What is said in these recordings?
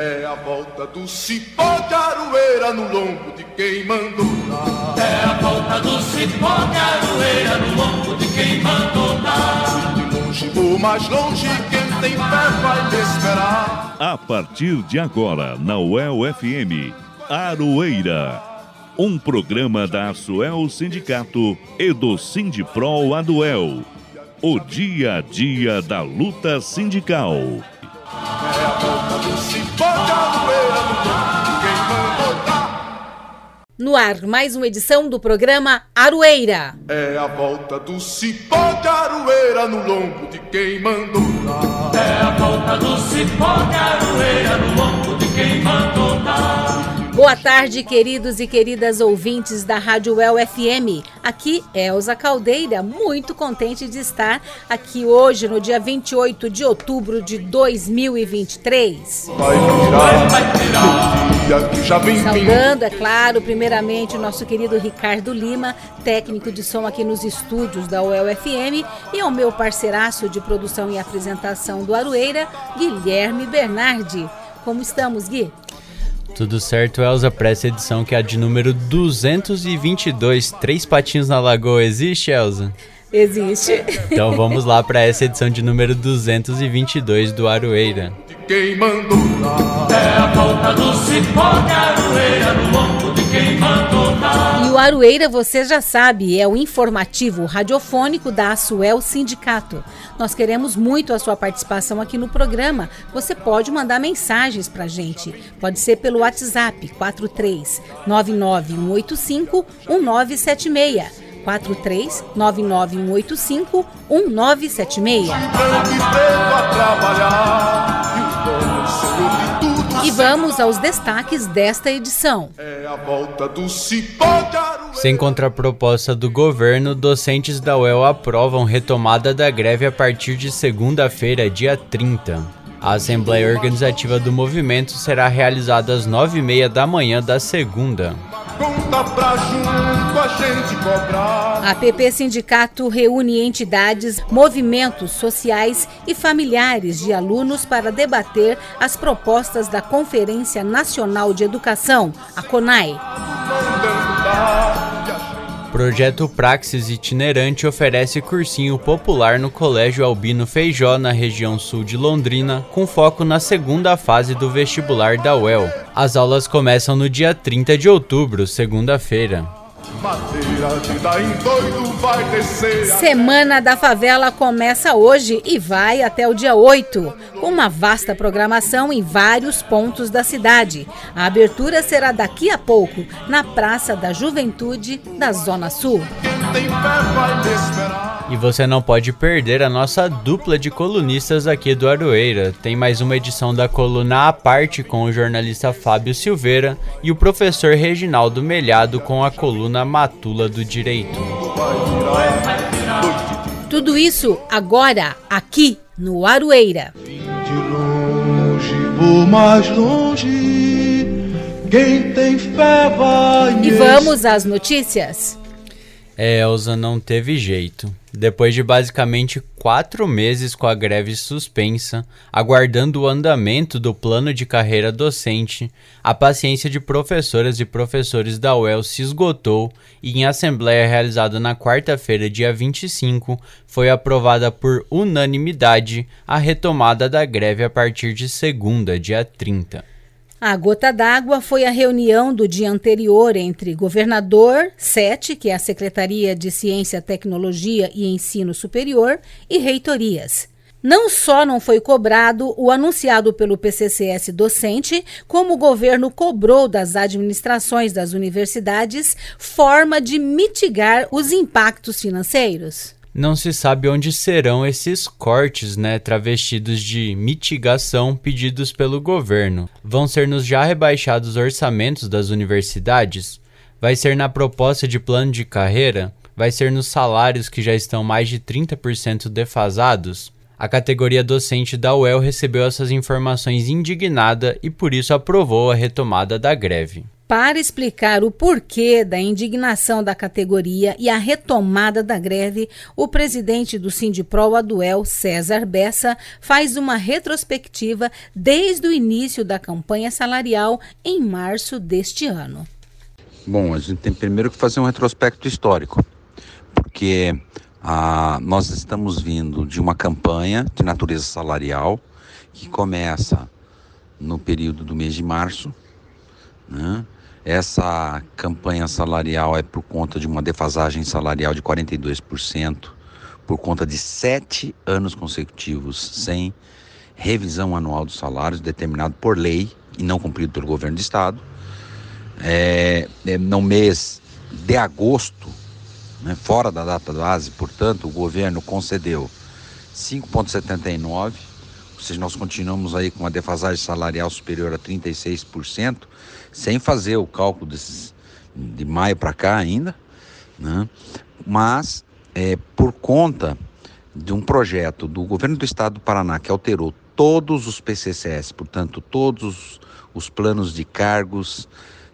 É a volta do cipó de aroeira no lombo de quem mandou dar. É a volta do cipó de aroeira no lombo de quem mandou dar. Se de longe ou mais longe, quem tem fé vai me esperar. A partir de agora, na UEL FM, Aroeira. Um programa da Asuel Sindicato e do Sindiprol Aduel. O dia a dia da luta sindical. É a volta do cipó No ar, mais uma edição do programa Aroeira. É a volta do cipó de aroeira no lombo de quem mandou dar. É a volta do cipó de aroeira no lombo de quem mandou dar. Boa tarde, queridos e queridas ouvintes da Rádio El FM. Aqui Elza Caldeira, muito contente de estar aqui hoje, no dia 28 de outubro de 2023. Vai virar dia que já vem. Saudando, é claro, primeiramente o nosso querido Ricardo Lima, técnico de som aqui nos estúdios da UEL FM, e ao meu parceiraço de produção e apresentação do Aroeira, Guilherme Bernardi. Como estamos, Gui? Tudo certo, Elza, para essa edição que é a de número 222. Três patinhos na lagoa, existe, Elza? Existe. Então vamos lá para essa edição de número 222 do Aroeira. De quem mandou dar. É a volta do cipó de aroeira no lombo de. E o Aroeira, você já sabe, é o informativo radiofônico da Asuel Sindicato. Nós queremos muito a sua participação aqui no programa. Você pode mandar mensagens pra gente. Pode ser pelo WhatsApp 43 99185 1976. 43 E vamos aos destaques desta edição. é a volta do cipó Sem contraproposta do governo, docentes da UEL aprovam retomada da greve a partir de segunda-feira, dia 30. A Assembleia Organizativa do Movimento será realizada às 9h30 da manhã da segunda. Conta pra junto a gente cobrar A PP Sindicato reúne entidades, movimentos sociais e familiares de alunos para debater as propostas da Conferência Nacional de Educação, a CONAI. mandando dar Projeto Praxis Itinerante oferece cursinho popular no Colégio Albino Feijó, na região sul de Londrina, com foco na segunda fase do vestibular da UEL. As aulas começam no dia 30 de outubro, segunda-feira. Semana da Favela começa hoje e vai até o dia 8, com uma vasta programação em vários pontos da cidade. A abertura será daqui a pouco, na Praça da Juventude da Zona Sul. Tem fé vai me esperar E você não pode perder a nossa dupla de colunistas aqui do Aroeira. Tem mais uma edição da coluna à parte com o jornalista Fábio Silveira e o professor Reginaldo Melhado com a coluna Matula do Direito. Tudo isso agora, aqui no Aroeira. de longe vou mais longe quem tem fé vai E vamos às notícias. É, Elza não teve jeito. Depois de basicamente quatro meses com a greve suspensa, aguardando o andamento do plano de carreira docente, a paciência de professoras e professores da UEL se esgotou e, em assembleia realizada na quarta-feira, dia 25, foi aprovada por unanimidade a retomada da greve a partir de segunda, dia 30. A gota d'água foi a reunião do dia anterior entre governador, SETE, que é a Secretaria de Ciência, Tecnologia e Ensino Superior, e reitorias. Não só não foi cobrado o anunciado pelo PCCS docente, como o governo cobrou das administrações das universidades forma de mitigar os impactos financeiros. Não se sabe onde serão esses cortes, né, travestidos de mitigação pedidos pelo governo. Vão ser nos já rebaixados orçamentos das universidades? Vai ser na proposta de plano de carreira? Vai ser nos salários que já estão mais de 30% defasados? A categoria docente da UEL recebeu essas informações indignada e por isso aprovou a retomada da greve. Para explicar o porquê da indignação da categoria e a retomada da greve, o presidente do Sindipro Aduel, César Bessa, faz uma retrospectiva desde o início da campanha salarial em março deste ano. Bom, a gente tem primeiro que fazer um retrospecto histórico, porque ah, nós estamos vindo de uma campanha de natureza salarial que começa no período do mês de março, né? Essa campanha salarial é por conta de uma defasagem salarial de 42%, por conta de sete anos consecutivos sem revisão anual dos salários, determinado por lei e não cumprido pelo governo do estado. É, é, no mês de agosto, né, fora da data base, portanto, o governo concedeu 5,79 ou seja, nós continuamos aí com uma defasagem salarial superior a 36%, sem fazer o cálculo desses, de maio para cá ainda, né? mas é, por conta de um projeto do governo do estado do Paraná que alterou todos os PCCS, portanto, todos os planos de cargos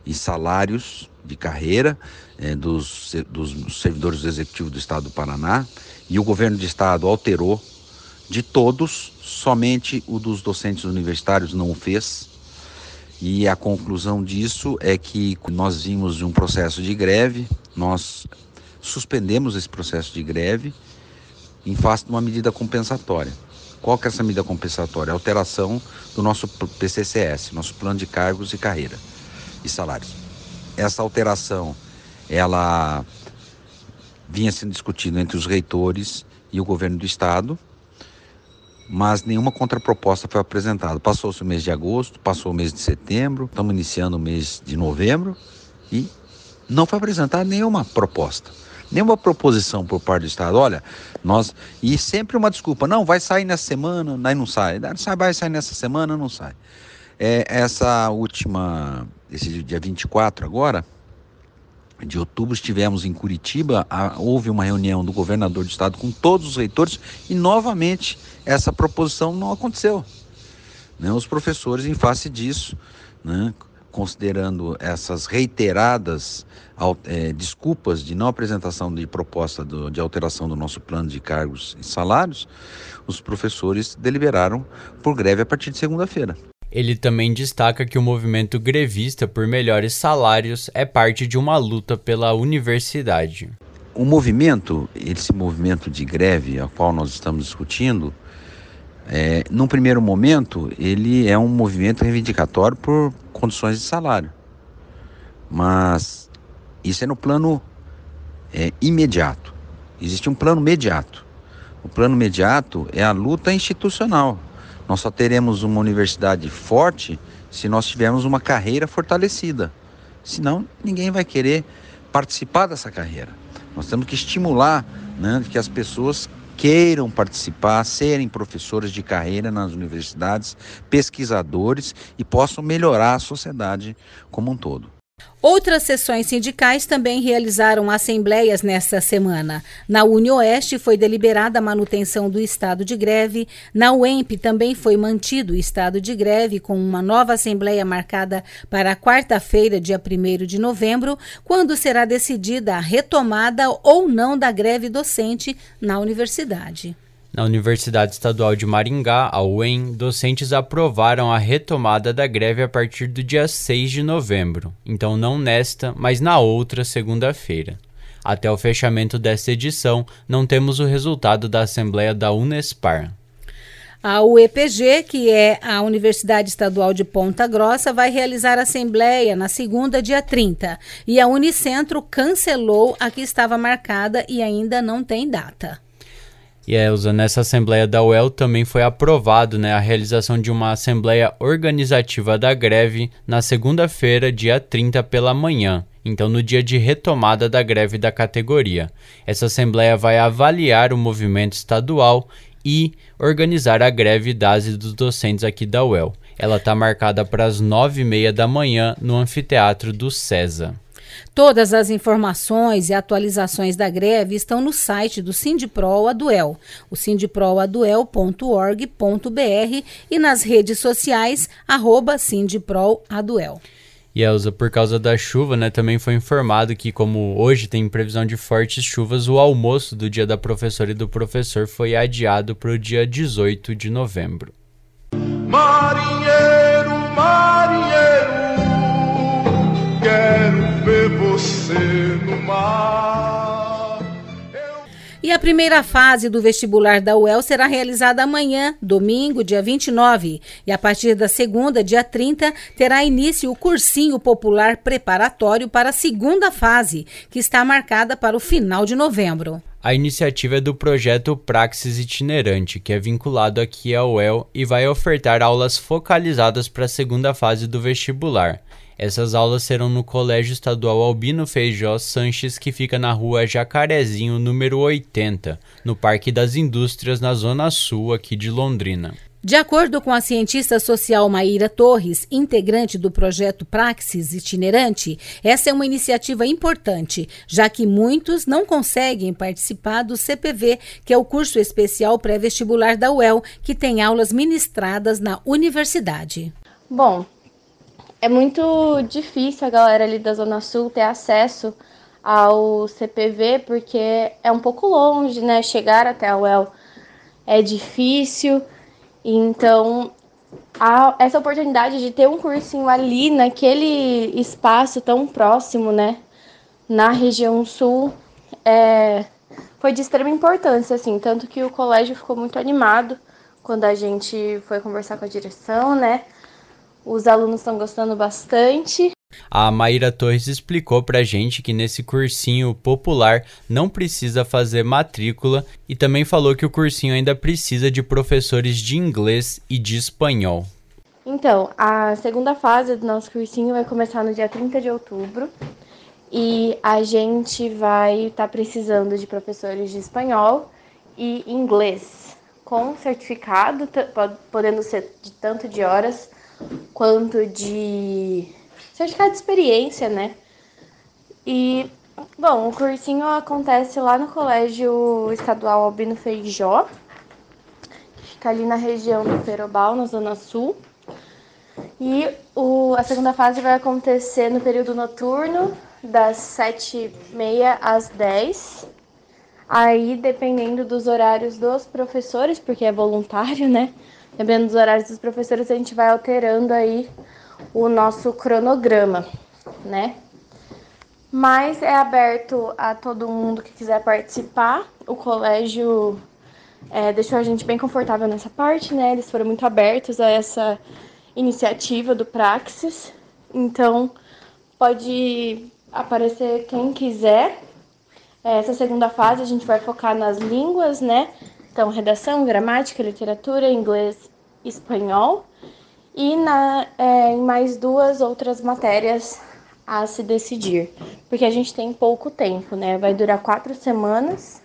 e salários de carreira é, dos, dos servidores do executivo do estado do Paraná, e o governo do estado alterou de todos, somente o dos docentes universitários não o fez. E a conclusão disso é que nós vimos um processo de greve, nós suspendemos esse processo de greve em face de uma medida compensatória. Qual que é essa medida compensatória? A alteração do nosso PCCS, nosso plano de cargos e carreira e salários. Essa alteração, ela vinha sendo discutida entre os reitores e o governo do estado, mas nenhuma contraproposta foi apresentada. Passou-se o mês de agosto, passou o mês de setembro, estamos iniciando o mês de novembro e não foi apresentada nenhuma proposta, nenhuma proposição por parte do Estado. Olha, nós. E sempre uma desculpa: não, vai sair nessa semana, aí não sai. Vai sair nessa semana, não sai. É, essa última, esse dia 24 agora, de outubro estivemos em Curitiba, houve uma reunião do governador do estado com todos os reitores e novamente essa proposição não aconteceu. Né? Os professores, em face disso, né, considerando essas reiteradas é, desculpas de não apresentação de proposta do, de alteração do nosso plano de cargos e salários, os professores deliberaram por greve a partir de segunda-feira. Ele também destaca que o movimento grevista por melhores salários é parte de uma luta pela universidade. O movimento, esse movimento de greve a qual nós estamos discutindo, é, num primeiro momento, ele é um movimento reivindicatório por condições de salário. Mas isso é no plano é, imediato. Existe um plano imediato. O plano imediato é a luta institucional. Nós só teremos uma universidade forte se nós tivermos uma carreira fortalecida. Senão, ninguém vai querer participar dessa carreira. Nós temos que estimular né, que as pessoas queiram participar, serem professores de carreira nas universidades, pesquisadores e possam melhorar a sociedade como um todo. Outras sessões sindicais também realizaram assembleias nesta semana. Na UniOeste foi deliberada a manutenção do estado de greve. Na UEMP também foi mantido o estado de greve, com uma nova assembleia marcada para quarta-feira, dia 1 de novembro, quando será decidida a retomada ou não da greve docente na universidade. Na Universidade Estadual de Maringá, a UEM, docentes aprovaram a retomada da greve a partir do dia 6 de novembro, então não nesta, mas na outra segunda-feira. Até o fechamento desta edição, não temos o resultado da Assembleia da Unespar. A UEPG, que é a Universidade Estadual de Ponta Grossa, vai realizar assembleia na segunda, dia 30. E a Unicentro cancelou a que estava marcada e ainda não tem data. E Elza, nessa assembleia da UEL também foi aprovado né, a realização de uma assembleia organizativa da greve na segunda-feira, dia 30 pela manhã, então no dia de retomada da greve da categoria. Essa assembleia vai avaliar o movimento estadual e organizar a greve das e dos docentes aqui da UEL. Ela está marcada para as nove e meia da manhã no anfiteatro do César. Todas as informações e atualizações da greve estão no site do Sindipro Aduel, o sindiproaduel.org.br e nas redes sociais, arroba. E Elza, por causa da chuva, né, também foi informado que, como hoje tem previsão de fortes chuvas, o almoço do dia da professora e do professor foi adiado para o dia 18 de novembro. Marinheiro, ver você no mar. E a primeira fase do vestibular da UEL será realizada amanhã, domingo, dia 29. E a partir da segunda, dia 30, terá início o cursinho popular preparatório para a segunda fase, que está marcada para o final de novembro. A iniciativa é do projeto Praxis Itinerante, que é vinculado aqui ao UEL e vai ofertar aulas focalizadas para a segunda fase do vestibular. Essas aulas serão no Colégio Estadual Albino Feijó Sanches, que fica na rua Jacarezinho, número 80, no Parque das Indústrias, na Zona Sul aqui de Londrina. De acordo com a cientista social Maíra Torres, integrante do projeto Praxis Itinerante, essa é uma iniciativa importante, já que muitos não conseguem participar do CPV, que é o curso especial pré-vestibular da UEL, que tem aulas ministradas na universidade. Bom, é muito difícil a galera ali da Zona Sul ter acesso ao CPV, porque é um pouco longe, né? Chegar até a UEL é difícil. Então, a, essa oportunidade de ter um cursinho ali, naquele espaço tão próximo, né? Na região sul, é, foi de extrema importância, assim. Tanto que o colégio ficou muito animado quando a gente foi conversar com a direção, né? Os alunos estão gostando bastante. A Maíra Torres explicou pra gente que nesse cursinho popular não precisa fazer matrícula e também falou que o cursinho ainda precisa de professores de inglês e de espanhol. Então, a segunda fase do nosso cursinho vai começar no dia 30 de outubro e a gente vai estar tá precisando de professores de espanhol e inglês com certificado, podendo ser de tanto de horas quanto de certificado de experiência, né? E, bom, o cursinho acontece lá no Colégio Estadual Albino Feijó, que fica ali na região do Perobal, na Zona Sul. E o, a segunda fase vai acontecer no período noturno, das 7h30 às 10 Aí, dependendo dos horários dos professores, porque é voluntário, né? Dependendo dos horários dos professores, a gente vai alterando aí o nosso cronograma, né? Mas é aberto a todo mundo que quiser participar. O colégio é, deixou a gente bem confortável nessa parte, né? Eles foram muito abertos a essa iniciativa do Praxis. Então, pode aparecer quem quiser. Essa segunda fase a gente vai focar nas línguas, né? Então, redação, gramática, literatura, inglês, espanhol. E na, é, em mais duas outras matérias a se decidir. Porque a gente tem pouco tempo, né? Vai durar quatro semanas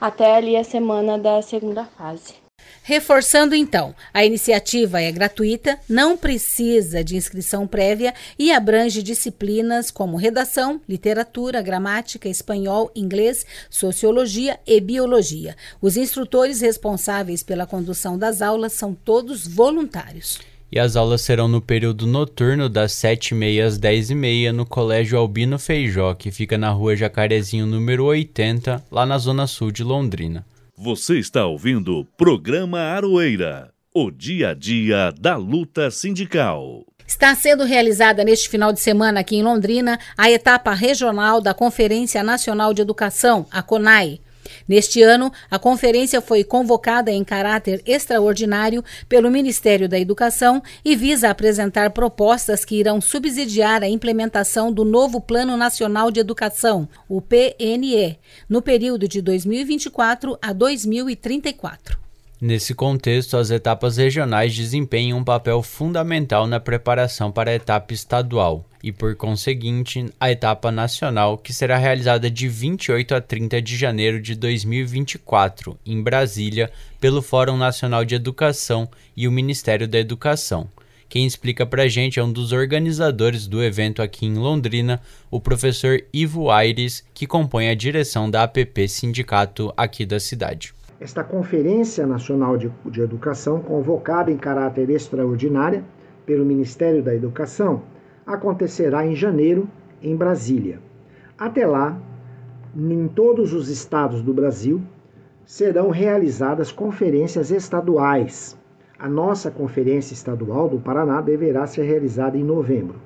até ali a semana da segunda fase. Reforçando então, a iniciativa é gratuita, não precisa de inscrição prévia e abrange disciplinas como redação, literatura, gramática, espanhol, inglês, sociologia e biologia. Os instrutores responsáveis pela condução das aulas são todos voluntários. E as aulas serão no período noturno das 7h30 às 10h30 no Colégio Albino Feijó, que fica na rua Jacarezinho número 80, lá na zona sul de Londrina. Você está ouvindo o programa Aroeira, o dia a dia da luta sindical. Está sendo realizada neste final de semana aqui em Londrina a etapa regional da Conferência Nacional de Educação, a CONAI. Neste ano, a conferência foi convocada em caráter extraordinário pelo Ministério da Educação e visa apresentar propostas que irão subsidiar a implementação do novo Plano Nacional de Educação, o PNE, no período de 2024 a 2034. Nesse contexto, as etapas regionais desempenham um papel fundamental na preparação para a etapa estadual e, por conseguinte, a etapa nacional, que será realizada de 28 a 30 de janeiro de 2024, em Brasília, pelo Fórum Nacional de Educação e o Ministério da Educação. Quem explica para a gente é um dos organizadores do evento aqui em Londrina, o professor Ivo Aires, que compõe a direção da APP Sindicato aqui da cidade. Esta Conferência Nacional de, de Educação, convocada em caráter extraordinário pelo Ministério da Educação, acontecerá em janeiro em Brasília. Até lá, em todos os estados do Brasil, serão realizadas conferências estaduais. A nossa conferência estadual do Paraná deverá ser realizada em novembro.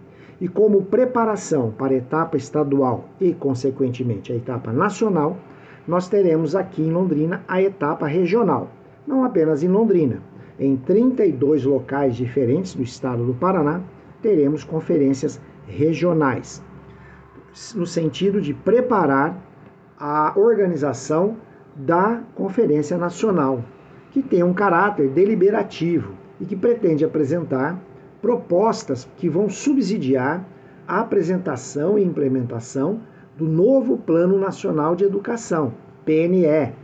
E como preparação para a etapa estadual e, consequentemente, a etapa nacional, nós teremos aqui em Londrina a etapa regional. Não apenas em Londrina, em 32 locais diferentes do estado do Paraná, teremos conferências regionais, no sentido de preparar a organização da Conferência Nacional, que tem um caráter deliberativo e que pretende apresentar propostas que vão subsidiar a apresentação e implementação do novo Plano Nacional de Educação, PNE,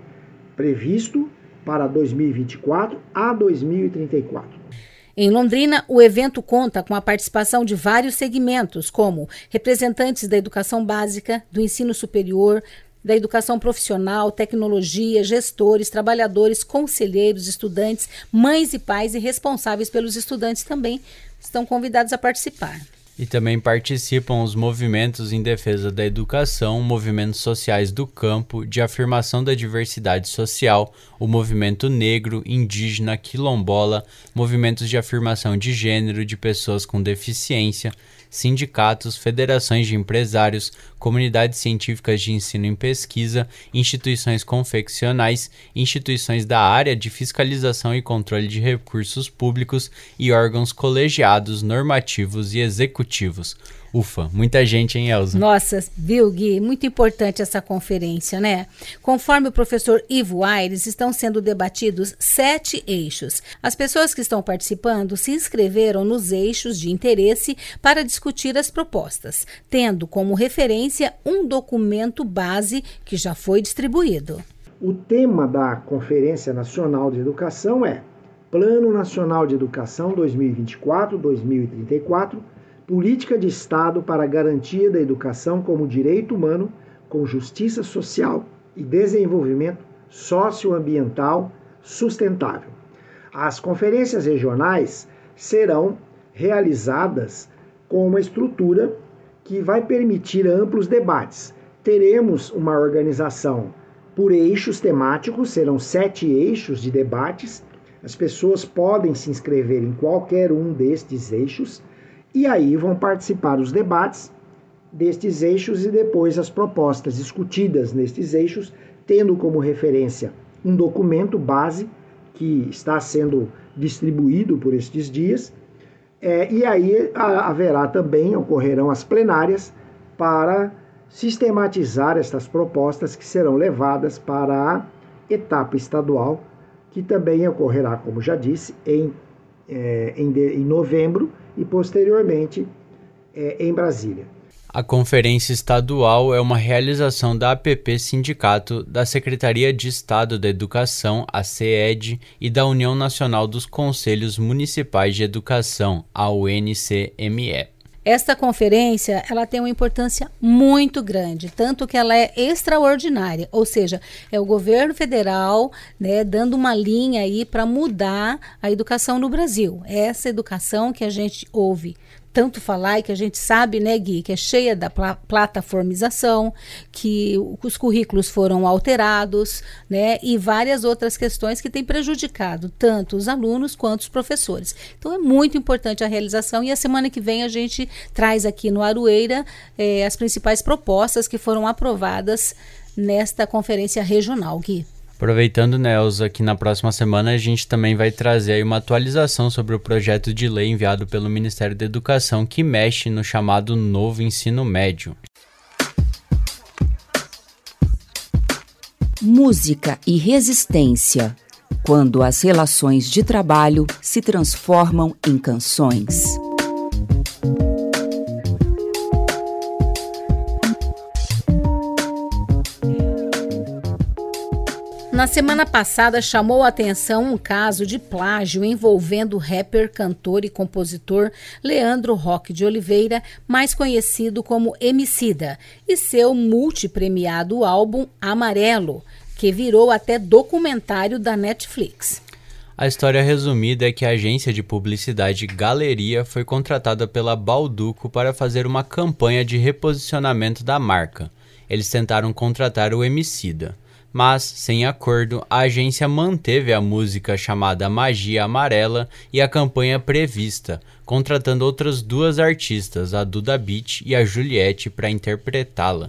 previsto para 2024 a 2034. Em Londrina, o evento conta com a participação de vários segmentos, como representantes da educação básica, do ensino superior, da educação profissional, tecnologia, gestores, trabalhadores, conselheiros, estudantes, mães e pais e responsáveis pelos estudantes também estão convidados a participar. E também participam os movimentos em defesa da educação, movimentos sociais do campo, de afirmação da diversidade social, o movimento negro, indígena, quilombola, movimentos de afirmação de gênero de pessoas com deficiência, sindicatos, federações de empresários, comunidades científicas de ensino em pesquisa, instituições confeccionais, instituições da área de fiscalização e controle de recursos públicos e órgãos colegiados, normativos e executivos. Ufa, muita gente, hein, Elza? Nossa, viu, Gui? Muito importante essa conferência, né? Conforme o professor Ivo Aires, estão sendo debatidos sete eixos. As pessoas que estão participando se inscreveram nos eixos de interesse para discutir as propostas, tendo como referência um documento base que já foi distribuído. O tema da Conferência Nacional de Educação é Plano Nacional de Educação 2024-2034 política de Estado para a garantia da educação como direito humano, com justiça social e desenvolvimento socioambiental sustentável. As conferências regionais serão realizadas com uma estrutura que vai permitir amplos debates. Teremos uma organização por eixos temáticos, serão sete eixos de debates. As pessoas podem se inscrever em qualquer um destes eixos e aí vão participar os debates destes eixos e depois as propostas discutidas nestes eixos, tendo como referência um documento base que está sendo distribuído por estes dias. É, e aí haverá também, ocorrerão as plenárias para sistematizar estas propostas que serão levadas para a etapa estadual, que também ocorrerá, como já disse, em, é, em, de, em novembro e posteriormente é, em Brasília. A Conferência Estadual é uma realização da APP Sindicato, da Secretaria de Estado da Educação, a CED, e da União Nacional dos Conselhos Municipais de Educação, a UNCME. Esta conferência ela tem uma importância muito grande, tanto que ela é extraordinária, ou seja, é o governo federal né, dando uma linha aí para mudar a educação no Brasil. Essa educação que a gente ouve tanto falar e que a gente sabe, né, Gui, que é cheia da pla plataformização, que os currículos foram alterados, né, e várias outras questões que têm prejudicado tanto os alunos quanto os professores. Então é muito importante a realização e a semana que vem a gente traz aqui no Aroeira eh, as principais propostas que foram aprovadas nesta conferência regional, Gui. Aproveitando, Nelson, que na próxima semana a gente também vai trazer uma atualização sobre o projeto de lei enviado pelo Ministério da Educação que mexe no chamado novo ensino médio. Música e resistência. Quando as relações de trabalho se transformam em canções. Na semana passada chamou a atenção um caso de plágio envolvendo o rapper, cantor e compositor Leandro Roque de Oliveira, mais conhecido como Emicida, e seu multipremiado álbum Amarelo, que virou até documentário da Netflix. A história resumida é que a agência de publicidade Galeria foi contratada pela Balduco para fazer uma campanha de reposicionamento da marca. Eles tentaram contratar o Emicida, mas, sem acordo, a agência manteve a música chamada Magia Amarela e a campanha prevista, contratando outras duas artistas, a Duda Beat e a Juliette, para interpretá-la.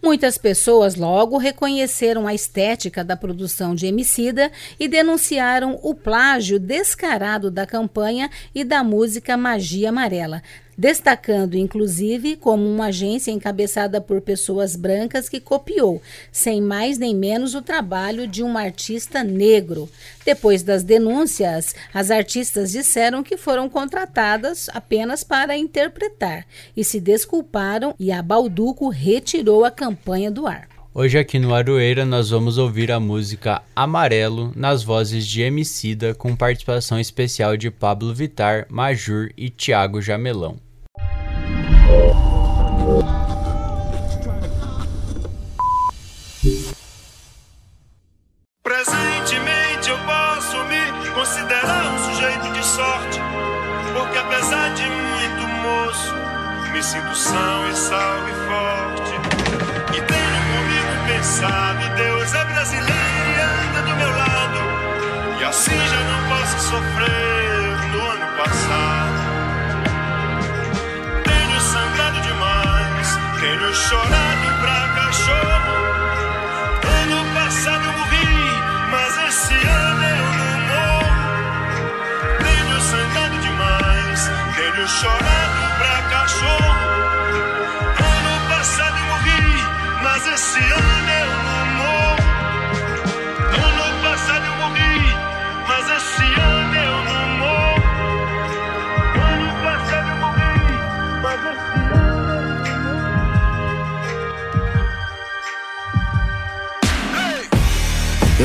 Muitas pessoas logo reconheceram a estética da produção de Emicida e denunciaram o plágio descarado da campanha e da música Magia Amarela, destacando inclusive como uma agência encabeçada por pessoas brancas que copiou, sem mais nem menos, o trabalho de um artista negro. Depois das denúncias, as artistas disseram que foram contratadas apenas para interpretar e se desculparam e a Balduco retirou a campanha do ar. Hoje aqui no Aroeira nós vamos ouvir a música Amarelo nas vozes de Emicida com participação especial de Pablo Vitar, Majur e Tiago Jamelão. Presentemente eu posso me considerar um sujeito de sorte, porque apesar de muito moço, me sinto são e salvo e forte. E tenho comigo pensado, Deus é brasileiro e anda do meu lado, e assim já não posso sofrer no ano passado. Tenho chorado pra cachorro. Ano passado eu morri, mas esse ano eu não morro. Tenho sangrado demais, tenho chorado pra cachorro.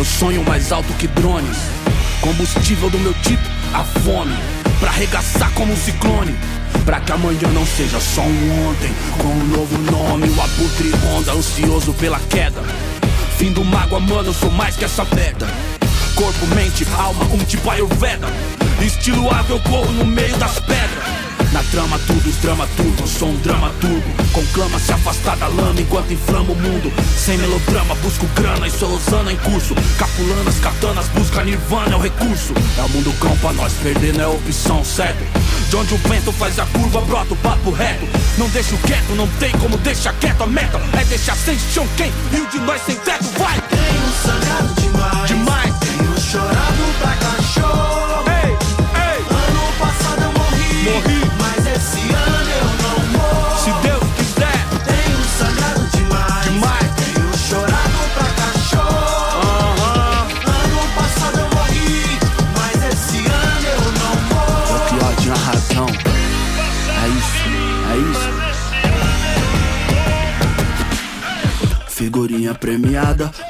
Eu sonho mais alto que drones. Combustível do meu tipo, a fome. Pra arregaçar como um ciclone. Pra que amanhã não seja só um ontem. Com um novo nome, o abutre ronda, ansioso pela queda. Fim do mágoa, mano, eu sou mais que essa merda. Corpo, mente, alma, um tipo Ayurveda. Estilo ave, eu corro no meio das pedras. Na trama tudo, drama tudo, sou um dramaturgo Conclama se afastar da lama enquanto inflama o mundo Sem melodrama, busco grana e sou Osana em curso Capulanas, katanas, busca nirvana é o recurso É o mundo cão pra nós, perder não é opção, certo? De onde o vento faz a curva, brota o papo reto Não deixo quieto, não tem como deixar quieto A meta é deixar sem chão quem? Rio de nós sem teto, vai! Tenho sangrado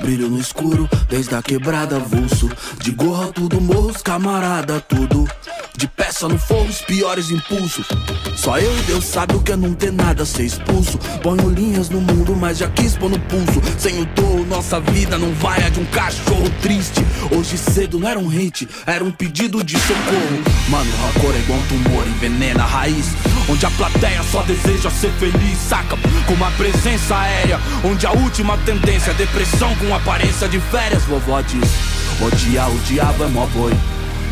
brilho no escuro, desde a quebrada, avulso. De gorra tudo morros, camarada, tudo. De peça no forro, os piores impulsos. Só eu e Deus sabe o que é não ter nada, ser expulso. Ponho linhas no mundo, mas já quis pôr no pulso. Sem o touro, nossa vida não vai a de um cachorro triste. Hoje cedo não era um hit, era um pedido de socorro. Mano, rancor é igual um tumor, envenena a raiz. Onde a plateia só deseja ser feliz, saca? Com uma presença aérea, onde a última tendência é depressão com aparência de férias. Vovó diz: odiar o diabo é mó boi.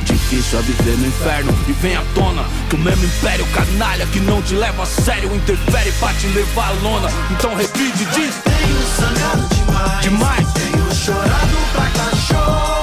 Difícil é viver no inferno e vem à tona Que o mesmo império canalha que não te leva a sério Interfere pra te levar à lona Então repite diz Tenho sangrado demais. Demais. Tenho chorado pra cachorro.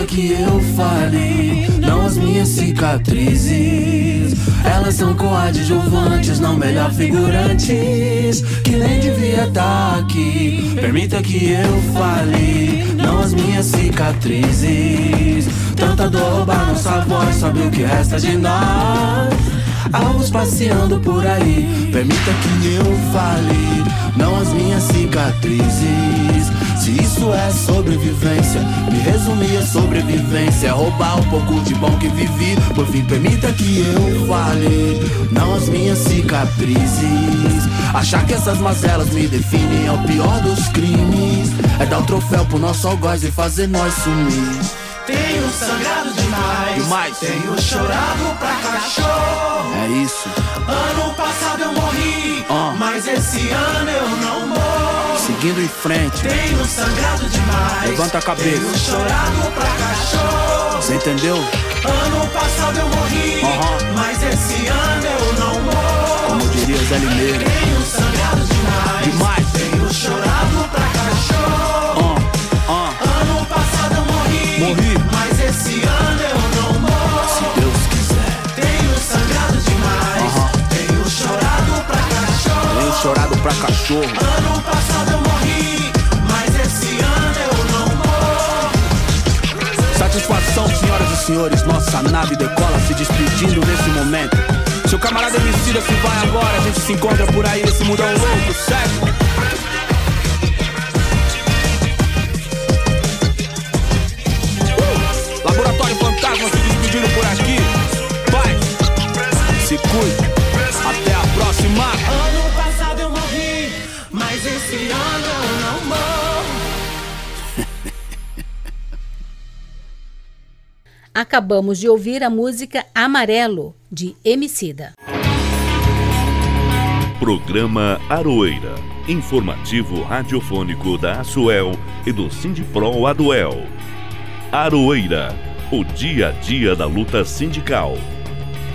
Permita que eu fale, não as minhas cicatrizes. Elas são coadjuvantes, não melhor figurantes. Que nem devia estar aqui. Permita que eu fale, não as minhas cicatrizes. Tanta dor roubar nossa voz, sabe o que resta de nós? Alvos passeando por aí. Permita que eu fale, não as minhas cicatrizes. Se isso é sobrevivência, me resumir a sobrevivência. É roubar um pouco de bom que vivi. Por fim, permita que eu fale, não as minhas cicatrizes. Achar que essas mazelas me definem é o pior dos crimes. É dar o um troféu pro nosso algoz e fazer nós sumir. Tenho sangrado demais, demais. Tenho chorado pra cachorro. É isso. Ano passado eu morri, uh. mas esse ano eu não morro. Seguindo em frente. Tenho sangrado demais. Levanta a cabeça. Tenho chorado pra cachorro. Você entendeu? Ano passado eu morri, mas esse ano eu não morro. Como diria Zé Limeira. Tenho sangrado demais. Demais. Tenho chorado pra cachorro. Uh, uh. Esse ano eu não morro. Se Deus quiser. Tenho sangrado demais. Uh -huh. Tenho chorado pra cachorro. Tenho chorado pra cachorro. Ano passado eu morri. Mas esse ano eu não morro. Satisfação, senhoras e senhores. Nossa nave decola se despedindo nesse momento. Seu camarada Emicida se vai agora, a gente se encontra por aí nesse mundão louco, certo? Acabamos de ouvir a música Amarelo, de Emicida. Programa Aroeira, informativo radiofônico da Asuel e do Sindipro Aduel. Aroeira, o dia a dia da luta sindical.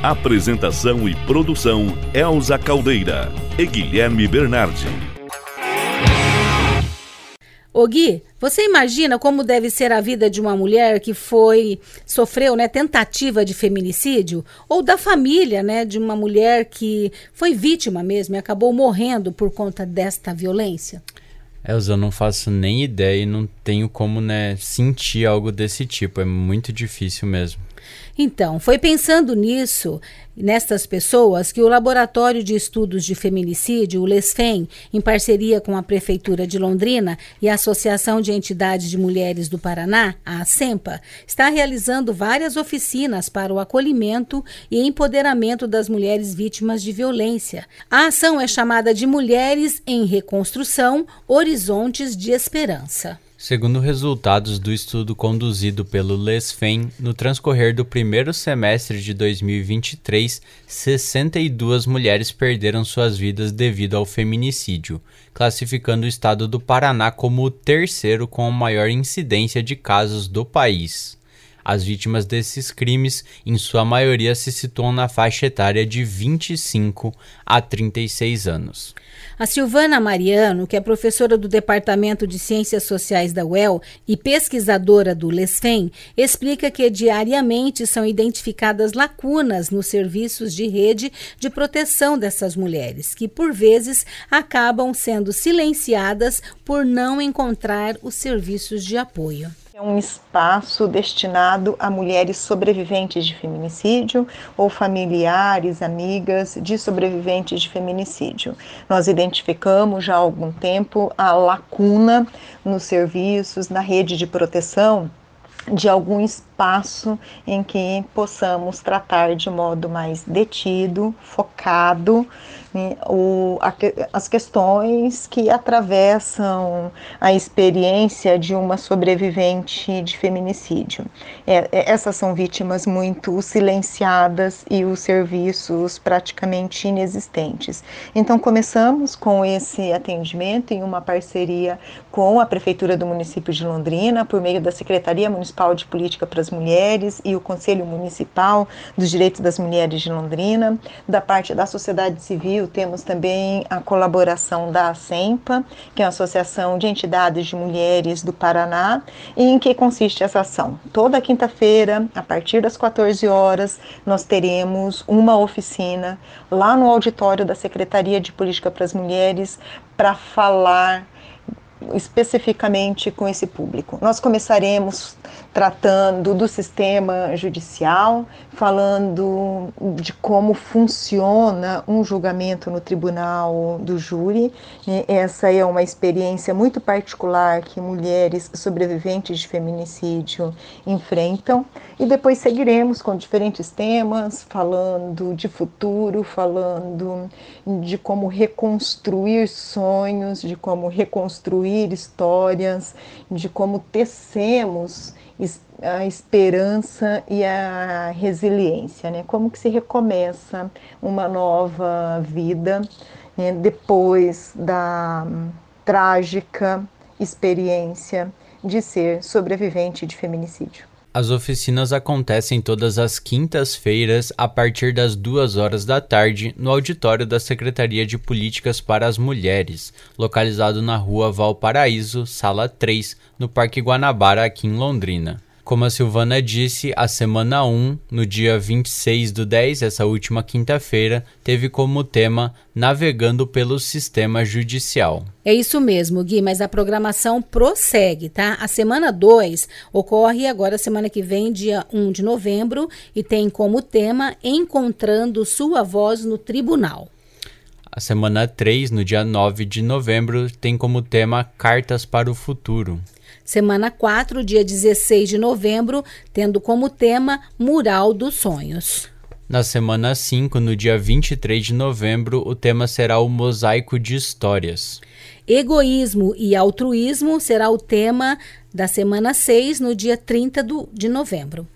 Apresentação e produção Elza Caldeira e Guilherme Bernardi. Ô Gui, você imagina como deve ser a vida de uma mulher que foi sofreu, né, tentativa de feminicídio ou da família, né, de uma mulher que foi vítima mesmo e acabou morrendo por conta desta violência? Elza, eu não faço nem ideia e não tenho como, né, sentir algo desse tipo. É muito difícil mesmo. Então, foi pensando nisso, nestas pessoas, que o Laboratório de Estudos de Feminicídio, o LESFEM, em parceria com a Prefeitura de Londrina e a Associação de Entidades de Mulheres do Paraná, a ASEMPA, está realizando várias oficinas para o acolhimento e empoderamento das mulheres vítimas de violência. A ação é chamada de Mulheres em Reconstrução Horizontes de Esperança. Segundo resultados do estudo conduzido pelo LESFEM, no transcorrer do primeiro semestre de 2023, 62 mulheres perderam suas vidas devido ao feminicídio, classificando o estado do Paraná como o terceiro com a maior incidência de casos do país. As vítimas desses crimes, em sua maioria, se situam na faixa etária de 25 a 36 anos. A Silvana Mariano, que é professora do Departamento de Ciências Sociais da UEL e pesquisadora do LESFEM, explica que diariamente são identificadas lacunas nos serviços de rede de proteção dessas mulheres, que por vezes acabam sendo silenciadas por não encontrar os serviços de apoio. É um espaço destinado a mulheres sobreviventes de feminicídio ou familiares, amigas de sobreviventes de feminicídio. Nós identificamos já há algum tempo a lacuna nos serviços, na rede de proteção de algum espaço em que possamos tratar de modo mais detido, focado, o, a, as questões que atravessam a experiência de uma sobrevivente de feminicídio. É, é, essas são vítimas muito silenciadas e os serviços praticamente inexistentes. Então, começamos com esse atendimento em uma parceria com a Prefeitura do município de Londrina, por meio da Secretaria Municipal de Política para as Mulheres e o Conselho Municipal dos Direitos das Mulheres de Londrina, da parte da sociedade civil temos também a colaboração da ASEMPA, que é a Associação de Entidades de Mulheres do Paraná. E em que consiste essa ação? Toda quinta-feira, a partir das 14 horas, nós teremos uma oficina lá no auditório da Secretaria de Política para as Mulheres para falar especificamente com esse público. Nós começaremos tratando do sistema judicial, falando de como funciona um julgamento no tribunal do júri. Essa é uma experiência muito particular que mulheres sobreviventes de feminicídio enfrentam. E depois seguiremos com diferentes temas, falando de futuro, falando de como reconstruir sonhos, de como reconstruir histórias, de como tecemos a esperança e a resiliência, né? Como que se recomeça uma nova vida né? depois da trágica experiência de ser sobrevivente de feminicídio. As oficinas acontecem todas as quintas-feiras a partir das duas horas da tarde no auditório da Secretaria de Políticas para as Mulheres, localizado na rua Valparaíso, sala 3, no Parque Guanabara, aqui em Londrina. Como a Silvana disse, a semana 1, no dia 26 do 10, essa última quinta-feira, teve como tema Navegando pelo Sistema Judicial. É isso mesmo, Gui, mas a programação prossegue, tá? A semana 2 ocorre agora semana que vem, dia 1 de novembro, e tem como tema Encontrando Sua Voz no Tribunal. A semana 3, no dia 9 de novembro, tem como tema Cartas para o Futuro. Semana 4, dia 16 de novembro, tendo como tema Mural dos Sonhos. Na semana 5, no dia 23 de novembro, o tema será o Mosaico de Histórias. Egoísmo e altruísmo será o tema da semana 6, no dia 30 do, de novembro.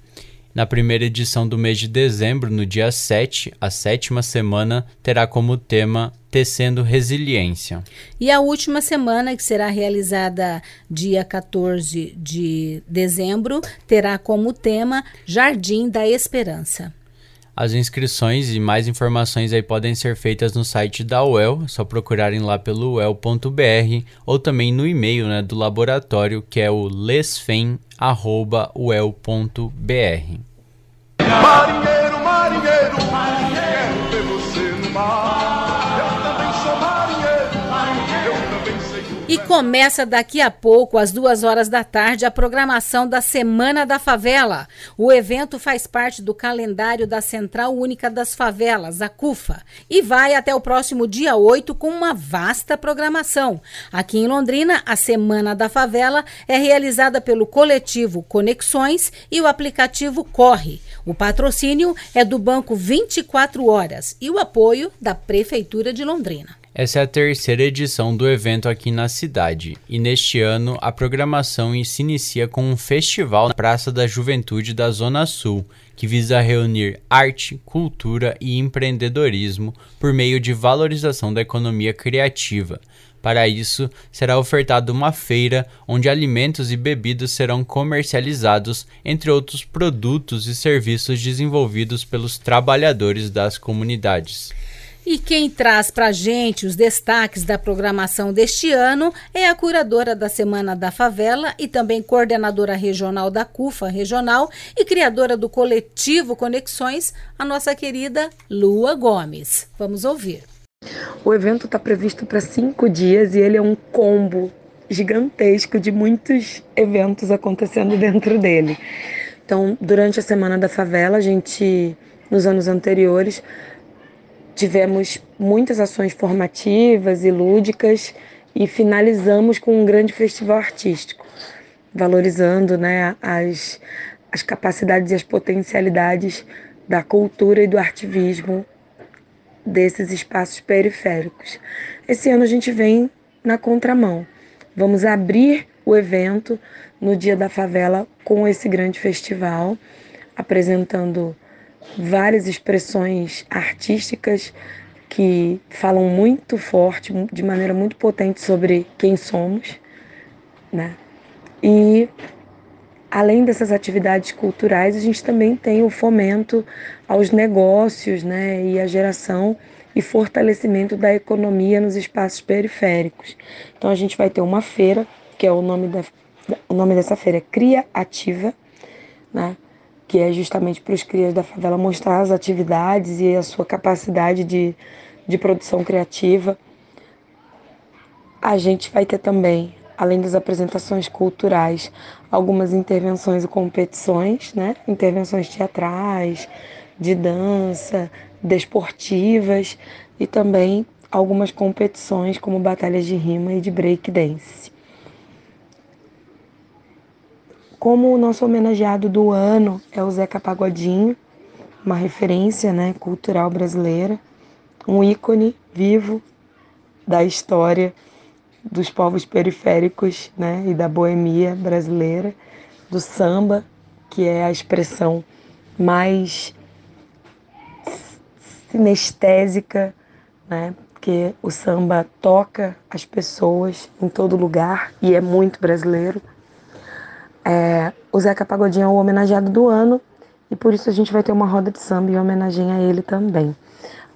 Na primeira edição do mês de dezembro, no dia 7, a sétima semana, terá como tema Tecendo Resiliência. E a última semana, que será realizada dia 14 de dezembro, terá como tema Jardim da Esperança. As inscrições e mais informações aí podem ser feitas no site da UEL, é só procurarem lá pelo uel.br ou também no e-mail né, do laboratório que é o lesfem.uel.br. Marinheiro, marinheiro, marinheiro, ver você no mar. Começa daqui a pouco, às duas horas da tarde, a programação da Semana da Favela. O evento faz parte do calendário da Central Única das Favelas, a CUFA, e vai até o próximo dia 8 com uma vasta programação. Aqui em Londrina, a Semana da Favela é realizada pelo coletivo Conexões e o aplicativo Corre. O patrocínio é do Banco 24 Horas e o apoio da Prefeitura de Londrina. Essa é a terceira edição do evento aqui na cidade, e neste ano a programação se inicia com um festival na Praça da Juventude da Zona Sul, que visa reunir arte, cultura e empreendedorismo por meio de valorização da economia criativa. Para isso, será ofertada uma feira onde alimentos e bebidas serão comercializados, entre outros produtos e serviços desenvolvidos pelos trabalhadores das comunidades. E quem traz para gente os destaques da programação deste ano é a curadora da Semana da Favela e também coordenadora regional da CUFA Regional e criadora do coletivo Conexões, a nossa querida Lua Gomes. Vamos ouvir. O evento está previsto para cinco dias e ele é um combo gigantesco de muitos eventos acontecendo dentro dele. Então, durante a Semana da Favela, a gente, nos anos anteriores, Tivemos muitas ações formativas e lúdicas e finalizamos com um grande festival artístico, valorizando né, as, as capacidades e as potencialidades da cultura e do artivismo desses espaços periféricos. Esse ano a gente vem na contramão. Vamos abrir o evento no Dia da Favela com esse grande festival, apresentando várias expressões artísticas que falam muito forte, de maneira muito potente sobre quem somos, né? E além dessas atividades culturais, a gente também tem o fomento aos negócios, né, e a geração e fortalecimento da economia nos espaços periféricos. Então a gente vai ter uma feira, que é o nome da o nome dessa feira é Cria Ativa, né? Que é justamente para os crias da favela mostrar as atividades e a sua capacidade de, de produção criativa. A gente vai ter também além das apresentações culturais, algumas intervenções e competições, né? Intervenções teatrais, de dança, desportivas e também algumas competições como batalhas de rima e de break Como o nosso homenageado do ano é o Zeca Pagodinho, uma referência né, cultural brasileira, um ícone vivo da história dos povos periféricos né, e da boemia brasileira, do samba, que é a expressão mais sinestésica, né, porque o samba toca as pessoas em todo lugar e é muito brasileiro. É, o Zeca Pagodinho é o homenageado do ano e por isso a gente vai ter uma roda de samba em homenagem a ele também.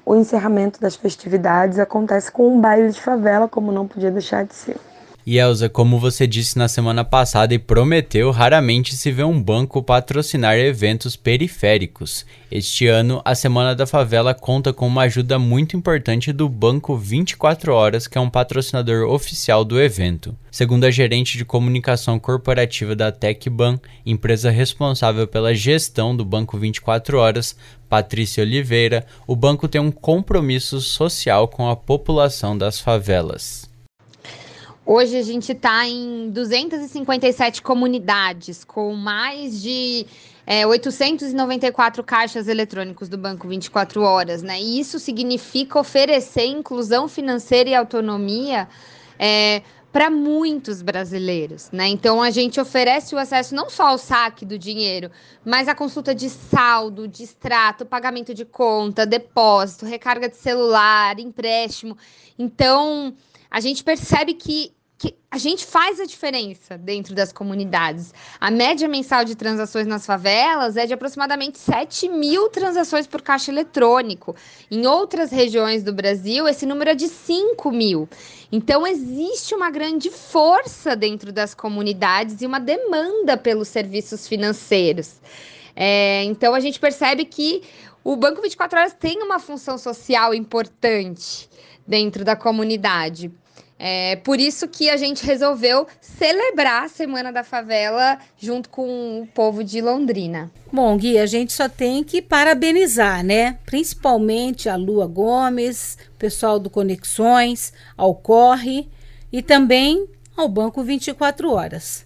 O encerramento das festividades acontece com um baile de favela, como não podia deixar de ser. E Elza, como você disse na semana passada e prometeu, raramente se vê um banco patrocinar eventos periféricos. Este ano, a Semana da Favela conta com uma ajuda muito importante do Banco 24 Horas, que é um patrocinador oficial do evento. Segundo a gerente de comunicação corporativa da TecBan, empresa responsável pela gestão do Banco 24 Horas, Patrícia Oliveira, o banco tem um compromisso social com a população das favelas. Hoje a gente está em 257 comunidades, com mais de é, 894 caixas eletrônicos do Banco 24 Horas, né? E isso significa oferecer inclusão financeira e autonomia é, para muitos brasileiros, né? Então a gente oferece o acesso não só ao saque do dinheiro, mas a consulta de saldo, de extrato, pagamento de conta, depósito, recarga de celular, empréstimo. Então a gente percebe que, que a gente faz a diferença dentro das comunidades. A média mensal de transações nas favelas é de aproximadamente 7 mil transações por caixa eletrônico. Em outras regiões do Brasil, esse número é de 5 mil. Então, existe uma grande força dentro das comunidades e uma demanda pelos serviços financeiros. É, então, a gente percebe que o Banco 24 Horas tem uma função social importante dentro da comunidade. É por isso que a gente resolveu celebrar a Semana da Favela junto com o povo de Londrina. Bom, Gui, a gente só tem que parabenizar, né? Principalmente a Lua Gomes, pessoal do Conexões, ao Corre e também ao Banco 24 Horas.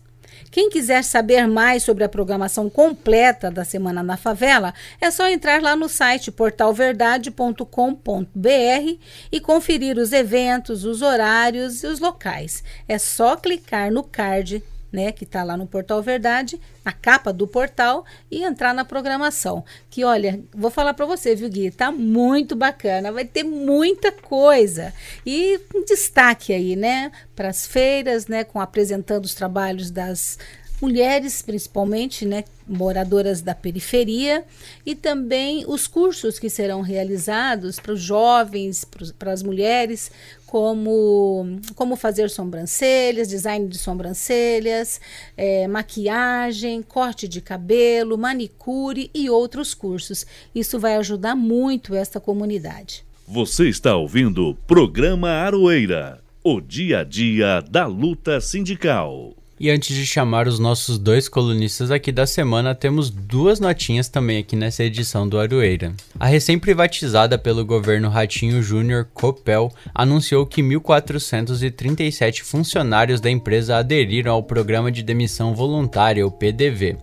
Quem quiser saber mais sobre a programação completa da Semana na Favela, é só entrar lá no site portalverdade.com.br e conferir os eventos, os horários e os locais. É só clicar no card né, que está lá no Portal Verdade, na capa do portal e entrar na programação. Que olha, vou falar para você, viu, Gui? Tá muito bacana, vai ter muita coisa. E um destaque aí, né, para as feiras, né, com apresentando os trabalhos das mulheres, principalmente, né, moradoras da periferia, e também os cursos que serão realizados para os jovens, para as mulheres, como, como fazer sobrancelhas, design de sobrancelhas, é, maquiagem, corte de cabelo, manicure e outros cursos. Isso vai ajudar muito esta comunidade. Você está ouvindo o programa Aroeira, o dia a dia da luta sindical. E antes de chamar os nossos dois colunistas aqui da semana, temos duas notinhas também aqui nessa edição do Aroeira. A recém-privatizada pelo governo Ratinho Júnior Copel anunciou que 1.437 funcionários da empresa aderiram ao programa de demissão voluntária, o PDV.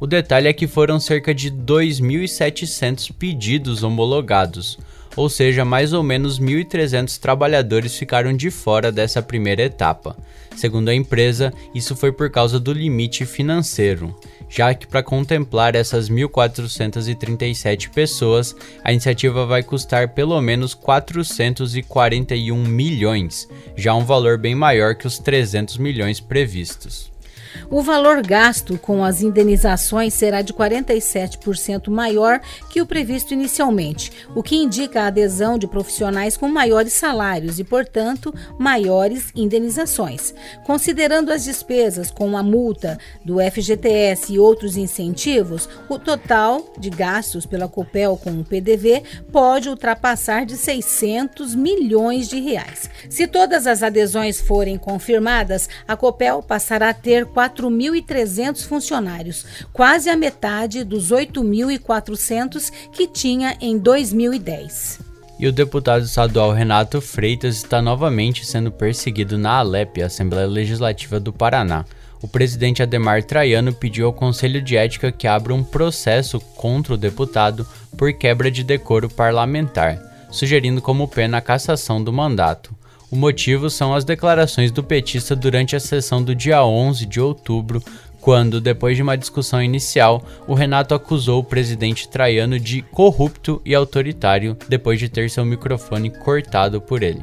O detalhe é que foram cerca de 2.700 pedidos homologados, ou seja, mais ou menos 1.300 trabalhadores ficaram de fora dessa primeira etapa. Segundo a empresa, isso foi por causa do limite financeiro, já que para contemplar essas 1.437 pessoas, a iniciativa vai custar pelo menos 441 milhões, já um valor bem maior que os 300 milhões previstos. O valor gasto com as indenizações será de 47% maior que o previsto inicialmente, o que indica a adesão de profissionais com maiores salários e, portanto, maiores indenizações. Considerando as despesas com a multa do FGTS e outros incentivos, o total de gastos pela Copel com o PDV pode ultrapassar de 600 milhões de reais. Se todas as adesões forem confirmadas, a Copel passará a ter 4.300 funcionários, quase a metade dos 8.400 que tinha em 2010. E o deputado estadual Renato Freitas está novamente sendo perseguido na Alep, Assembleia Legislativa do Paraná. O presidente Ademar Traiano pediu ao Conselho de Ética que abra um processo contra o deputado por quebra de decoro parlamentar, sugerindo como pena a cassação do mandato. O motivo são as declarações do petista durante a sessão do dia 11 de outubro, quando, depois de uma discussão inicial, o Renato acusou o presidente Traiano de corrupto e autoritário depois de ter seu microfone cortado por ele.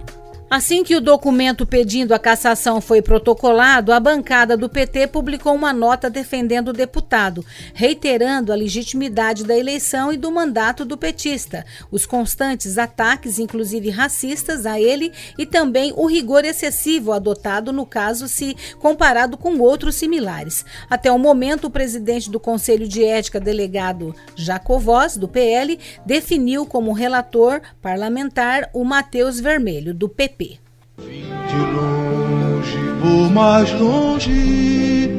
Assim que o documento pedindo a cassação foi protocolado, a bancada do PT publicou uma nota defendendo o deputado, reiterando a legitimidade da eleição e do mandato do petista, os constantes ataques, inclusive racistas, a ele e também o rigor excessivo adotado no caso se comparado com outros similares. Até o momento, o presidente do Conselho de Ética, delegado Jacovós, do PL, definiu como relator parlamentar o Matheus Vermelho, do PP. Vim de longe, por mais longe,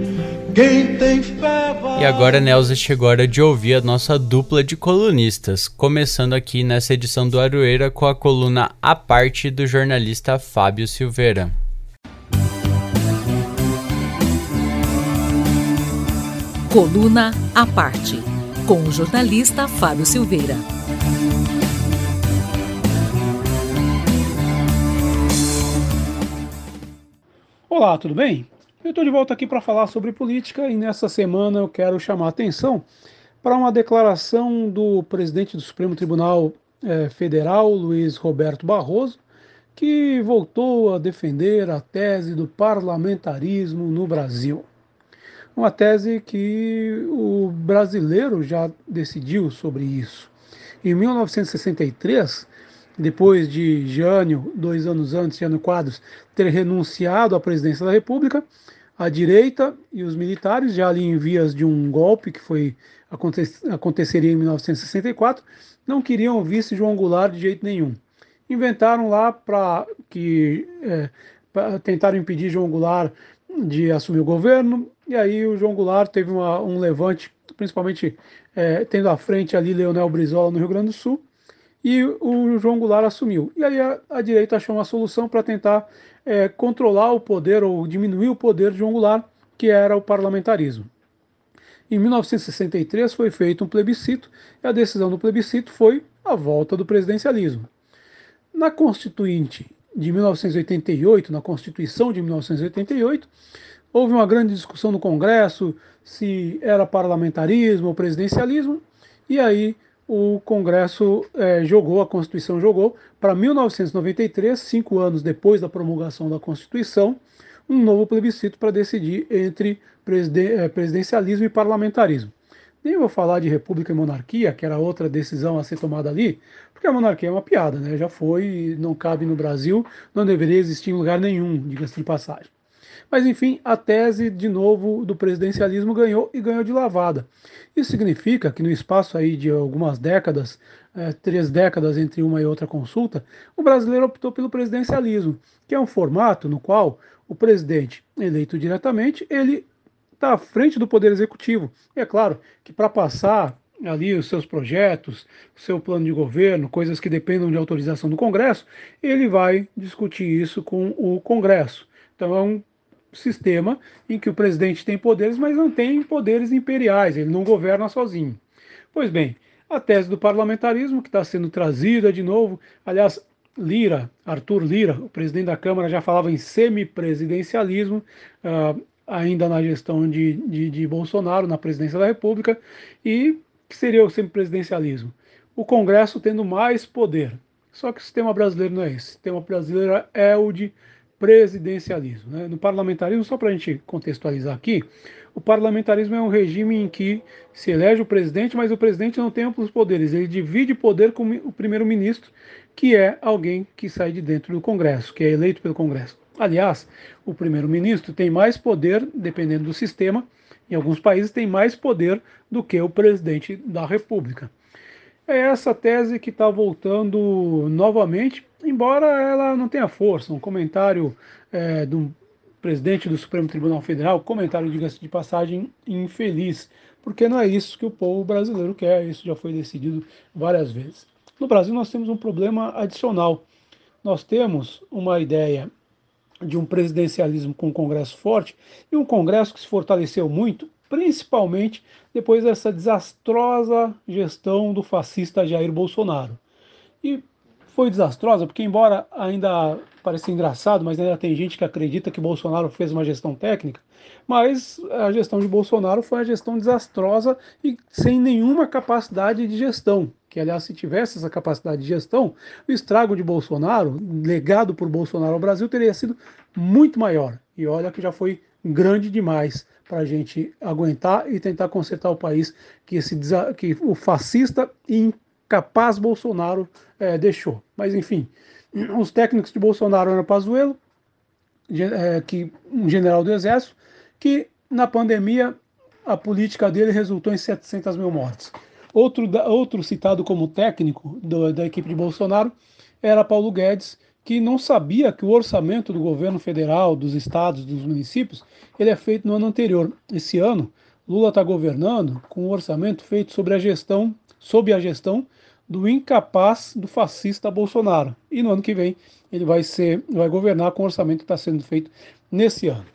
quem tem fé vai... E agora, Nelza, chegou a hora de ouvir a nossa dupla de colunistas, começando aqui nessa edição do Aroeira com a coluna A Parte do jornalista Fábio Silveira. Coluna A Parte, com o jornalista Fábio Silveira. Olá, tudo bem? Eu estou de volta aqui para falar sobre política e nessa semana eu quero chamar a atenção para uma declaração do presidente do Supremo Tribunal eh, Federal, Luiz Roberto Barroso, que voltou a defender a tese do parlamentarismo no Brasil. Uma tese que o brasileiro já decidiu sobre isso. Em 1963, depois de Jânio, dois anos antes, Jânio Quadros, ter renunciado à presidência da República, a direita e os militares, já ali em vias de um golpe que foi aconteceria em 1964, não queriam o vice João Goulart de jeito nenhum. Inventaram lá para que é, tentaram impedir João Goulart de assumir o governo, e aí o João Goulart teve uma, um levante, principalmente é, tendo à frente ali Leonel Brizola no Rio Grande do Sul, e o João Goulart assumiu. E aí a, a direita achou uma solução para tentar é, controlar o poder ou diminuir o poder de João Goulart, que era o parlamentarismo. Em 1963 foi feito um plebiscito e a decisão do plebiscito foi a volta do presidencialismo. Na Constituinte de 1988, na Constituição de 1988, houve uma grande discussão no Congresso se era parlamentarismo ou presidencialismo, e aí o Congresso é, jogou, a Constituição jogou, para 1993, cinco anos depois da promulgação da Constituição, um novo plebiscito para decidir entre presiden é, presidencialismo e parlamentarismo. Nem vou falar de república e monarquia, que era outra decisão a ser tomada ali, porque a monarquia é uma piada, né? já foi, não cabe no Brasil, não deveria existir em lugar nenhum, diga-se de passagem. Mas enfim, a tese de novo do presidencialismo ganhou e ganhou de lavada. Isso significa que no espaço aí de algumas décadas, é, três décadas entre uma e outra consulta, o brasileiro optou pelo presidencialismo, que é um formato no qual o presidente eleito diretamente ele está à frente do poder executivo. E é claro que para passar ali os seus projetos, seu plano de governo, coisas que dependam de autorização do Congresso, ele vai discutir isso com o Congresso. Então é um sistema em que o presidente tem poderes, mas não tem poderes imperiais, ele não governa sozinho. Pois bem, a tese do parlamentarismo, que está sendo trazida de novo, aliás, Lira, Arthur Lira, o presidente da Câmara, já falava em semipresidencialismo, uh, ainda na gestão de, de, de, Bolsonaro, na presidência da República, e que seria o semipresidencialismo? O Congresso tendo mais poder. Só que o sistema brasileiro não é esse. O sistema brasileiro é o de presidencialismo. Né? No parlamentarismo, só para a gente contextualizar aqui, o parlamentarismo é um regime em que se elege o presidente, mas o presidente não tem amplos poderes. Ele divide poder com o primeiro-ministro, que é alguém que sai de dentro do Congresso, que é eleito pelo Congresso. Aliás, o primeiro-ministro tem mais poder, dependendo do sistema, em alguns países tem mais poder do que o presidente da República. É essa tese que está voltando novamente, embora ela não tenha força. Um comentário é, do presidente do Supremo Tribunal Federal, comentário, diga-se de passagem, infeliz, porque não é isso que o povo brasileiro quer, isso já foi decidido várias vezes. No Brasil, nós temos um problema adicional. Nós temos uma ideia de um presidencialismo com um Congresso forte e um Congresso que se fortaleceu muito, principalmente depois dessa desastrosa gestão do fascista Jair Bolsonaro. E foi desastrosa porque, embora ainda pareça engraçado, mas ainda tem gente que acredita que Bolsonaro fez uma gestão técnica, mas a gestão de Bolsonaro foi uma gestão desastrosa e sem nenhuma capacidade de gestão. Que, aliás, se tivesse essa capacidade de gestão, o estrago de Bolsonaro, legado por Bolsonaro ao Brasil, teria sido muito maior. E olha que já foi grande demais para a gente aguentar e tentar consertar o país que, esse, que o fascista e incapaz Bolsonaro é, deixou. Mas, enfim, os técnicos de Bolsonaro eram Pazuello, é, que, um general do Exército, que na pandemia a política dele resultou em 700 mil mortes. Outro, outro citado como técnico do, da equipe de Bolsonaro era Paulo Guedes, que não sabia que o orçamento do governo federal, dos estados, dos municípios, ele é feito no ano anterior. Esse ano, Lula está governando com um orçamento feito sobre a gestão, sob a gestão do incapaz do fascista Bolsonaro. E no ano que vem ele vai ser, vai governar com o orçamento que está sendo feito nesse ano.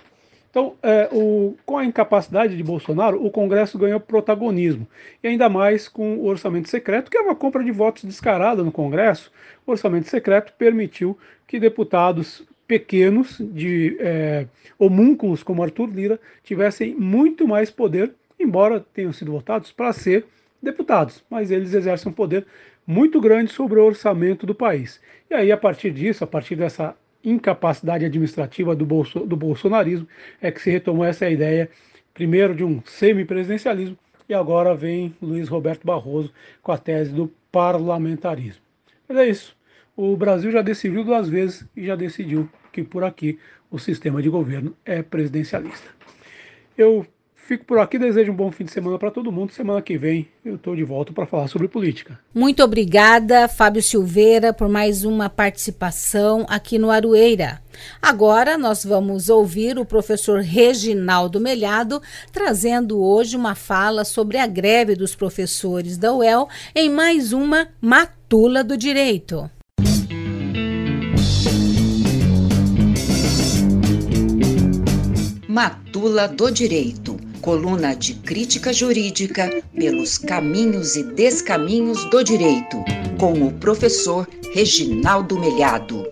Então, é, o, com a incapacidade de Bolsonaro, o Congresso ganhou protagonismo. E ainda mais com o orçamento secreto, que é uma compra de votos descarada no Congresso. O orçamento secreto permitiu que deputados pequenos, de é, homúnculos como Arthur Lira, tivessem muito mais poder, embora tenham sido votados para ser deputados, mas eles exercem um poder muito grande sobre o orçamento do país. E aí, a partir disso, a partir dessa incapacidade administrativa do, bolso, do bolsonarismo, é que se retomou essa ideia, primeiro de um semipresidencialismo, e agora vem Luiz Roberto Barroso com a tese do parlamentarismo. Mas é isso. O Brasil já decidiu duas vezes e já decidiu que por aqui o sistema de governo é presidencialista. Eu Fico por aqui, desejo um bom fim de semana para todo mundo. Semana que vem eu estou de volta para falar sobre política. Muito obrigada, Fábio Silveira, por mais uma participação aqui no Arueira. Agora nós vamos ouvir o professor Reginaldo Melhado trazendo hoje uma fala sobre a greve dos professores da UEL em mais uma Matula do Direito. Matula do Direito coluna de crítica jurídica pelos caminhos e descaminhos do direito, com o professor Reginaldo Melhado.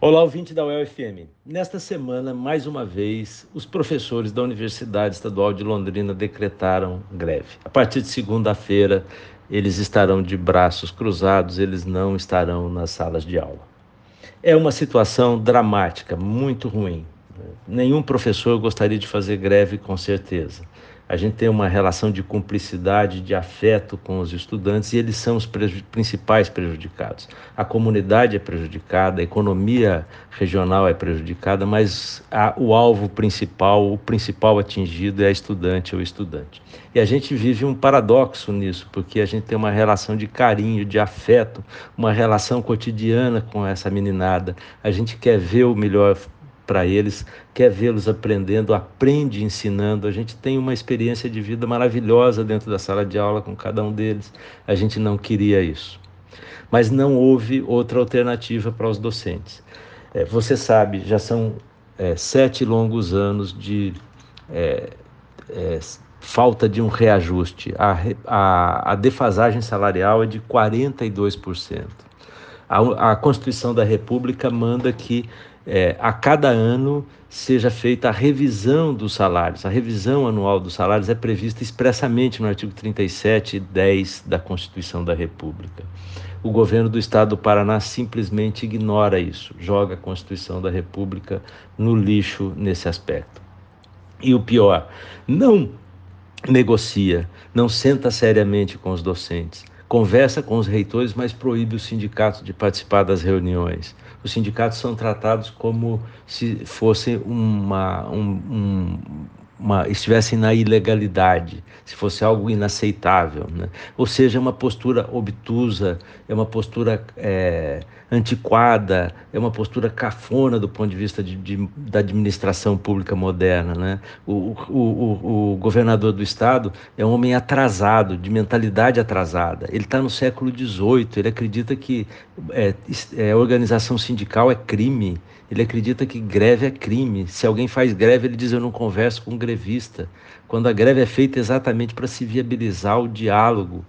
Olá, ouvinte da UEL-FM. Nesta semana, mais uma vez, os professores da Universidade Estadual de Londrina decretaram greve. A partir de segunda-feira, eles estarão de braços cruzados, eles não estarão nas salas de aula. É uma situação dramática, muito ruim. Nenhum professor gostaria de fazer greve, com certeza. A gente tem uma relação de cumplicidade, de afeto com os estudantes e eles são os preju principais prejudicados. A comunidade é prejudicada, a economia regional é prejudicada, mas a, o alvo principal, o principal atingido é a estudante ou estudante. E a gente vive um paradoxo nisso, porque a gente tem uma relação de carinho, de afeto, uma relação cotidiana com essa meninada. A gente quer ver o melhor para eles, quer vê-los aprendendo, aprende ensinando. A gente tem uma experiência de vida maravilhosa dentro da sala de aula com cada um deles. A gente não queria isso. Mas não houve outra alternativa para os docentes. É, você sabe, já são é, sete longos anos de é, é falta de um reajuste. A, a, a defasagem salarial é de 42%. A, a Constituição da República manda que é, a cada ano seja feita a revisão dos salários. A revisão anual dos salários é prevista expressamente no artigo 37 e 10 da Constituição da República. O governo do estado do Paraná simplesmente ignora isso, joga a Constituição da República no lixo nesse aspecto. E o pior, não negocia, não senta seriamente com os docentes, conversa com os reitores, mas proíbe os sindicatos de participar das reuniões. Os sindicatos são tratados como se fosse uma, um, um, uma, estivessem na ilegalidade, se fosse algo inaceitável. Né? Ou seja, é uma postura obtusa, é uma postura é, antiquada, é uma postura cafona do ponto de vista de, de, da administração pública moderna. Né? O, o, o, o, governador do estado é um homem atrasado, de mentalidade atrasada. Ele está no século XVIII, ele acredita que é, é, organização sindical é crime. Ele acredita que greve é crime. Se alguém faz greve, ele diz: Eu não converso com um grevista. Quando a greve é feita exatamente para se viabilizar o diálogo.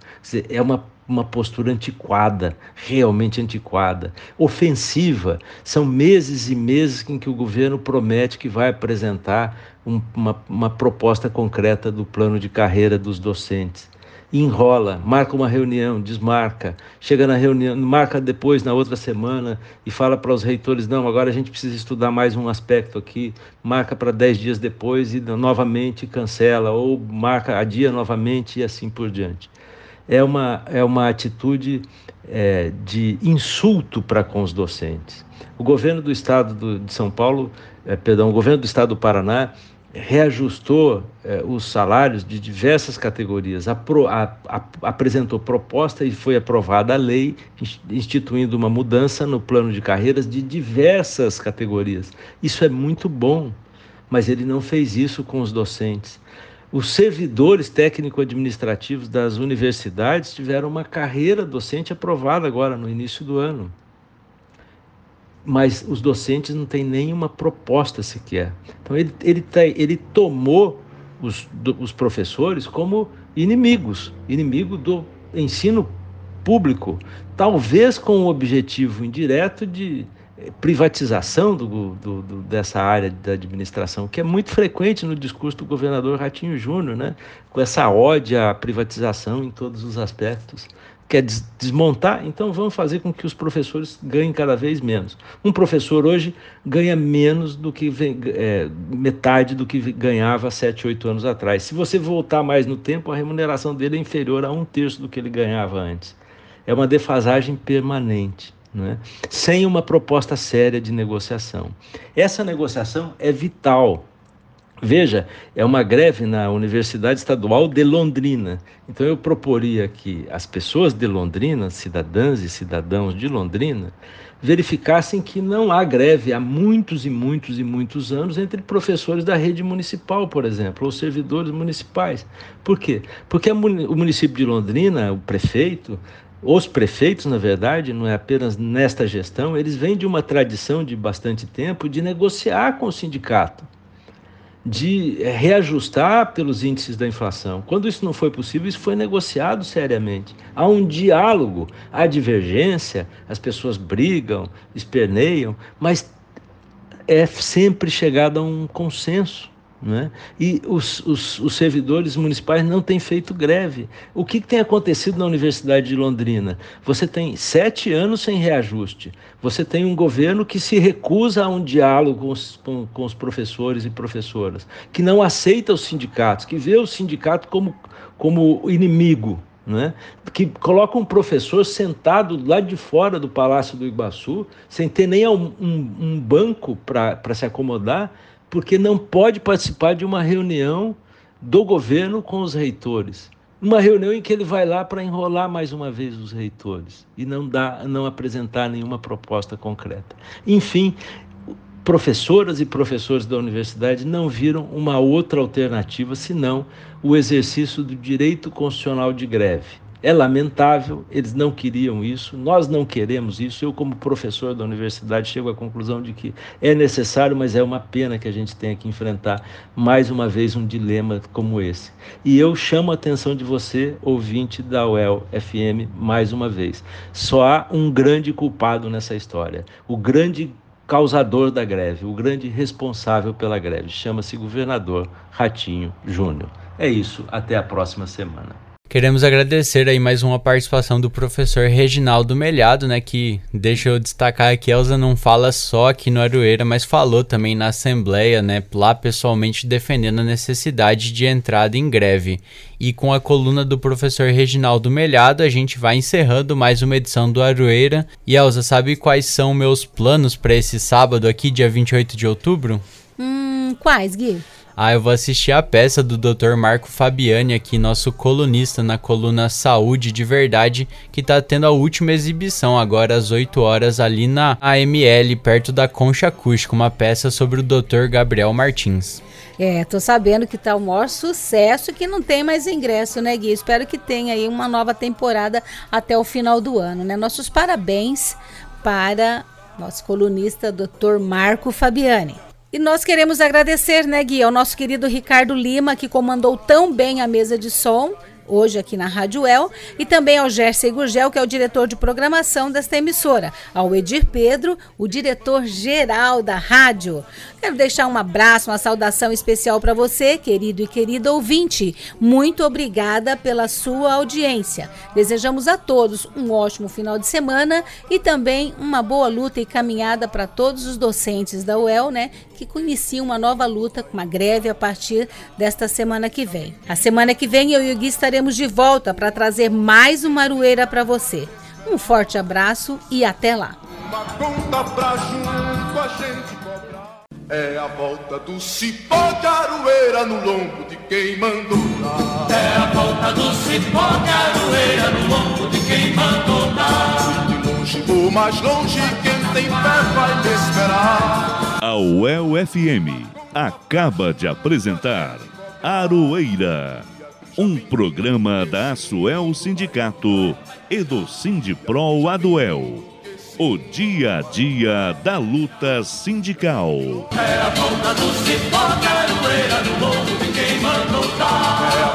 É uma, uma postura antiquada, realmente antiquada, ofensiva. São meses e meses em que o governo promete que vai apresentar um, uma, uma proposta concreta do plano de carreira dos docentes enrola, marca uma reunião, desmarca, chega na reunião, marca depois na outra semana e fala para os reitores: não, agora a gente precisa estudar mais um aspecto aqui, marca para dez dias depois e novamente cancela, ou marca a dia novamente e assim por diante. É uma, é uma atitude é, de insulto para com os docentes. O governo do estado do, de São Paulo, é, perdão, o governo do estado do Paraná reajustou eh, os salários de diversas categorias, apro, a, a, apresentou proposta e foi aprovada a lei instituindo uma mudança no plano de carreiras de diversas categorias. Isso é muito bom, mas ele não fez isso com os docentes. Os servidores técnico-administrativos das universidades tiveram uma carreira docente aprovada agora no início do ano mas os docentes não têm nenhuma proposta sequer. Então ele, ele, tá, ele tomou os, do, os professores como inimigos, inimigo do ensino público, talvez com o objetivo indireto de eh, privatização do, do, do, dessa área da administração, que é muito frequente no discurso do governador Ratinho Júnior, né? com essa ódia à privatização em todos os aspectos quer desmontar, então vamos fazer com que os professores ganhem cada vez menos. Um professor hoje ganha menos do que é, metade do que ganhava sete, oito anos atrás. Se você voltar mais no tempo, a remuneração dele é inferior a um terço do que ele ganhava antes. É uma defasagem permanente. Né? sem uma proposta séria de negociação. Essa negociação é vital Veja, é uma greve na Universidade Estadual de Londrina. Então eu proporia que as pessoas de Londrina, cidadãs e cidadãos de Londrina, verificassem que não há greve há muitos e muitos e muitos anos entre professores da rede municipal, por exemplo, ou servidores municipais. Por quê? Porque o município de Londrina, o prefeito, os prefeitos, na verdade, não é apenas nesta gestão, eles vêm de uma tradição de bastante tempo de negociar com o sindicato de eh, reajustar pelos índices da inflação. Quando isso não foi possível, isso foi negociado seriamente. Há um diálogo, há divergência, as pessoas brigam, esperneiam, mas é sempre chegado a um consenso. Né? E os, os, os, servidores municipais não têm feito greve. O que, que, tem acontecido na Universidade de Londrina? Você tem sete anos sem reajuste. Você tem um governo que se recusa a um diálogo com os, com, com os professores e professoras, que não aceita os sindicatos, que vê o sindicato como, como inimigo. Né? que coloca um professor sentado lá de fora do Palácio do Iguaçu, sem ter nem um, um, um banco para se acomodar, porque não pode participar de uma reunião do governo com os reitores. Uma reunião em que ele vai lá para enrolar mais uma vez os reitores e não dá, não apresentar nenhuma proposta concreta. Enfim, professoras e professores da universidade não viram uma outra alternativa senão o exercício do direito constitucional de greve é lamentável, eles não queriam isso, nós não queremos isso. Eu, como professor da universidade, chego à conclusão de que é necessário, mas é uma pena que a gente tenha que enfrentar mais uma vez um dilema como esse. E eu chamo a atenção de você, ouvinte da UEL FM, mais uma vez. Só há um grande culpado nessa história. O grande causador da greve, o grande responsável pela greve. Chama-se governador Ratinho Júnior. É isso, até a próxima semana. Queremos agradecer aí mais uma participação do professor Reginaldo Melhado, né, que deixa eu destacar que Elza não fala só aqui no Aroeira, mas falou também na Assembleia, né, lá pessoalmente defendendo a necessidade de entrada em greve. E com a coluna do professor Reginaldo Melhado, a gente vai encerrando mais uma edição do Aroeira. E Elza, sabe quais são meus planos para esse sábado aqui, dia 28 de outubro? Hum, quais, Gui? Ah, eu vou assistir a peça do Dr. Marco Fabiani aqui, nosso colunista na coluna Saúde de Verdade, que tá tendo a última exibição agora às 8 horas ali na AML, perto da Concha Acústica, uma peça sobre o Dr. Gabriel Martins. É, tô sabendo que tá o maior sucesso que não tem mais ingresso, né, Gui? Espero que tenha aí uma nova temporada até o final do ano, né? Nossos parabéns para nosso colunista Dr. Marco Fabiani. E nós queremos agradecer, né, Gui, ao nosso querido Ricardo Lima, que comandou tão bem a mesa de som hoje aqui na Rádio El, e também ao Jersey Gurgel, que é o diretor de programação desta emissora, ao Edir Pedro, o diretor-geral da rádio. Quero deixar um abraço, uma saudação especial para você, querido e querida ouvinte. Muito obrigada pela sua audiência. Desejamos a todos um ótimo final de semana e também uma boa luta e caminhada para todos os docentes da UEL, né, que conheciam uma nova luta, uma greve a partir desta semana que vem. A semana que vem eu e o Gui estaremos de volta para trazer mais uma arueira para você. Um forte abraço e até lá. Uma conta pra junto a gente é a volta do cipó de aroeira no lombo de quem mandou dar. É a volta do cipó de aroeira no lombo de quem mandou dar. De longe ou mais longe, quem tem fé vai me esperar. A UEL FM acaba de apresentar Aroeira, um programa da Suel Sindicato e do Sindipro Aduel. O dia a dia da luta sindical. É a ponta do cipó, caroeira é morro quem mandou dar.